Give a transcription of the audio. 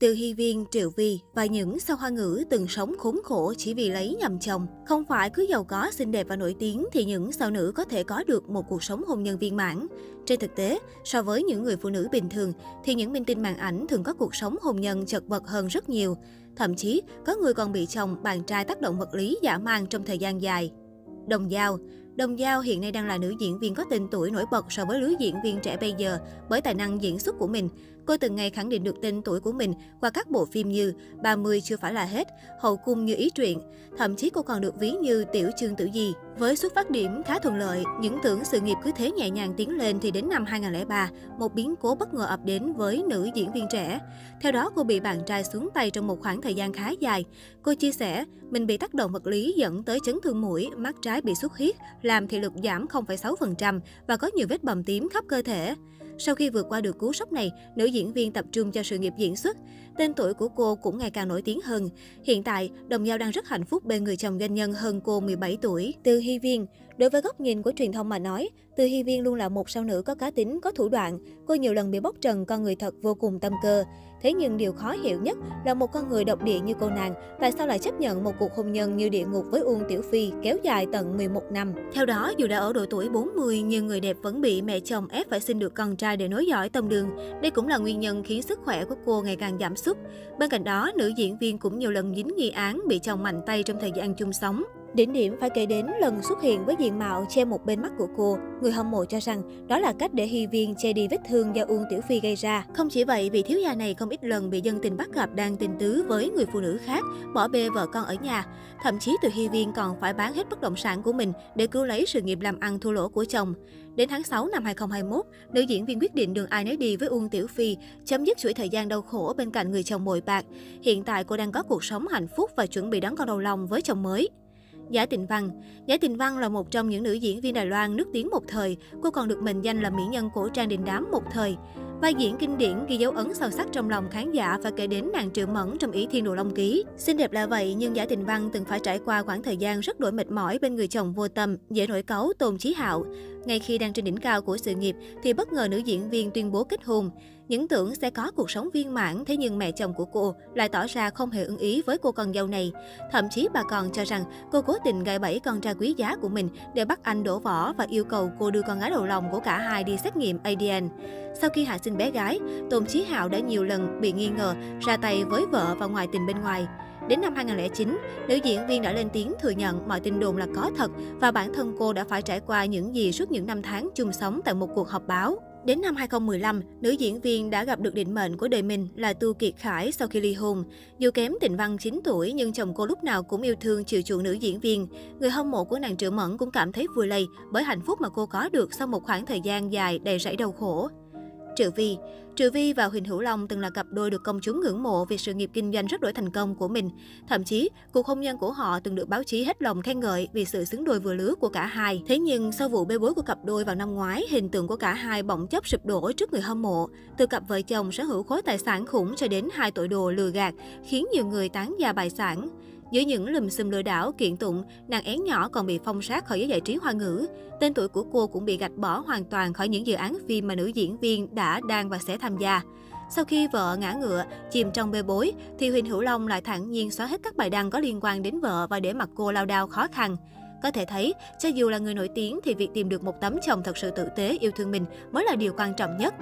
Từ Hy Viên, Triệu Vi và những sao hoa ngữ từng sống khốn khổ chỉ vì lấy nhầm chồng. Không phải cứ giàu có, xinh đẹp và nổi tiếng thì những sao nữ có thể có được một cuộc sống hôn nhân viên mãn. Trên thực tế, so với những người phụ nữ bình thường thì những minh tinh màn ảnh thường có cuộc sống hôn nhân chật vật hơn rất nhiều. Thậm chí, có người còn bị chồng, bạn trai tác động vật lý giả mang trong thời gian dài. Đồng Giao Đồng Giao hiện nay đang là nữ diễn viên có tên tuổi nổi bật so với lứa diễn viên trẻ bây giờ bởi tài năng diễn xuất của mình. Cô từng ngày khẳng định được tên tuổi của mình qua các bộ phim như 30 chưa phải là hết, Hậu cung như ý truyện. Thậm chí cô còn được ví như tiểu chương tử di. Với xuất phát điểm khá thuận lợi, những tưởng sự nghiệp cứ thế nhẹ nhàng tiến lên thì đến năm 2003, một biến cố bất ngờ ập đến với nữ diễn viên trẻ. Theo đó, cô bị bạn trai xuống tay trong một khoảng thời gian khá dài. Cô chia sẻ, mình bị tác động vật lý dẫn tới chấn thương mũi, mắt trái bị xuất huyết, làm thị lực giảm 0,6% và có nhiều vết bầm tím khắp cơ thể. Sau khi vượt qua được cú sốc này, nữ diễn viên tập trung cho sự nghiệp diễn xuất. Tên tuổi của cô cũng ngày càng nổi tiếng hơn. Hiện tại, Đồng Giao đang rất hạnh phúc bên người chồng doanh nhân hơn cô 17 tuổi, Từ Hy Viên. Đối với góc nhìn của truyền thông mà nói, Từ Hy Viên luôn là một sao nữ có cá tính, có thủ đoạn. Cô nhiều lần bị bóc trần con người thật vô cùng tâm cơ. Thế nhưng điều khó hiểu nhất là một con người độc địa như cô nàng, tại sao lại chấp nhận một cuộc hôn nhân như địa ngục với Uông Tiểu Phi kéo dài tận 11 năm. Theo đó, dù đã ở độ tuổi 40 nhưng người đẹp vẫn bị mẹ chồng ép phải sinh được con trai để nối dõi tông đường. Đây cũng là nguyên nhân khiến sức khỏe của cô ngày càng giảm sút. Bên cạnh đó, nữ diễn viên cũng nhiều lần dính nghi án bị chồng mạnh tay trong thời gian chung sống. Đỉnh điểm phải kể đến lần xuất hiện với diện mạo che một bên mắt của cô. Người hâm mộ cho rằng đó là cách để Hy Viên che đi vết thương do Uông Tiểu Phi gây ra. Không chỉ vậy, vị thiếu gia này không ít lần bị dân tình bắt gặp đang tình tứ với người phụ nữ khác, bỏ bê vợ con ở nhà. Thậm chí từ Hy Viên còn phải bán hết bất động sản của mình để cứu lấy sự nghiệp làm ăn thua lỗ của chồng. Đến tháng 6 năm 2021, nữ diễn viên quyết định đường ai nấy đi với Uông Tiểu Phi, chấm dứt chuỗi thời gian đau khổ bên cạnh người chồng bội bạc. Hiện tại cô đang có cuộc sống hạnh phúc và chuẩn bị đón con đầu lòng với chồng mới. Giả Tịnh Văn Giả Tịnh Văn là một trong những nữ diễn viên Đài Loan nước tiếng một thời. Cô còn được mệnh danh là mỹ nhân cổ trang đình đám một thời. Vai diễn kinh điển ghi dấu ấn sâu sắc trong lòng khán giả và kể đến nàng Triệu Mẫn trong Ý Thiên Đồ Long Ký. Xinh đẹp là vậy nhưng Giả Tịnh Văn từng phải trải qua khoảng thời gian rất đổi mệt mỏi bên người chồng vô tâm, dễ nổi cáu Tôn Chí Hạo. Ngay khi đang trên đỉnh cao của sự nghiệp thì bất ngờ nữ diễn viên tuyên bố kết hôn. Những tưởng sẽ có cuộc sống viên mãn, thế nhưng mẹ chồng của cô lại tỏ ra không hề ưng ý với cô con dâu này. Thậm chí bà còn cho rằng cô cố tình gài bẫy con trai quý giá của mình để bắt anh đổ vỏ và yêu cầu cô đưa con gái đầu lòng của cả hai đi xét nghiệm ADN. Sau khi hạ sinh bé gái, Tôn Chí Hạo đã nhiều lần bị nghi ngờ ra tay với vợ và ngoại tình bên ngoài. Đến năm 2009, nữ diễn viên đã lên tiếng thừa nhận mọi tin đồn là có thật và bản thân cô đã phải trải qua những gì suốt những năm tháng chung sống tại một cuộc họp báo. Đến năm 2015, nữ diễn viên đã gặp được định mệnh của đời mình là Tu Kiệt Khải sau khi ly hôn. Dù kém Tịnh Văn 9 tuổi nhưng chồng cô lúc nào cũng yêu thương chiều chuộng nữ diễn viên. Người hâm mộ của nàng Triệu Mẫn cũng cảm thấy vui lây bởi hạnh phúc mà cô có được sau một khoảng thời gian dài đầy rẫy đau khổ. Trừ Vi Trừ Vi và Huỳnh Hữu Long từng là cặp đôi được công chúng ngưỡng mộ vì sự nghiệp kinh doanh rất đổi thành công của mình. Thậm chí, cuộc hôn nhân của họ từng được báo chí hết lòng khen ngợi vì sự xứng đôi vừa lứa của cả hai. Thế nhưng, sau vụ bê bối của cặp đôi vào năm ngoái, hình tượng của cả hai bỗng chốc sụp đổ trước người hâm mộ. Từ cặp vợ chồng sở hữu khối tài sản khủng cho đến hai tội đồ lừa gạt, khiến nhiều người tán gia bài sản giữa những lùm xùm lừa đảo, kiện tụng, nàng én nhỏ còn bị phong sát khỏi giới giải trí hoa ngữ. Tên tuổi của cô cũng bị gạch bỏ hoàn toàn khỏi những dự án phim mà nữ diễn viên đã, đang và sẽ tham gia. Sau khi vợ ngã ngựa, chìm trong bê bối, thì Huỳnh Hữu Long lại thẳng nhiên xóa hết các bài đăng có liên quan đến vợ và để mặt cô lao đao khó khăn. Có thể thấy, cho dù là người nổi tiếng thì việc tìm được một tấm chồng thật sự tử tế yêu thương mình mới là điều quan trọng nhất.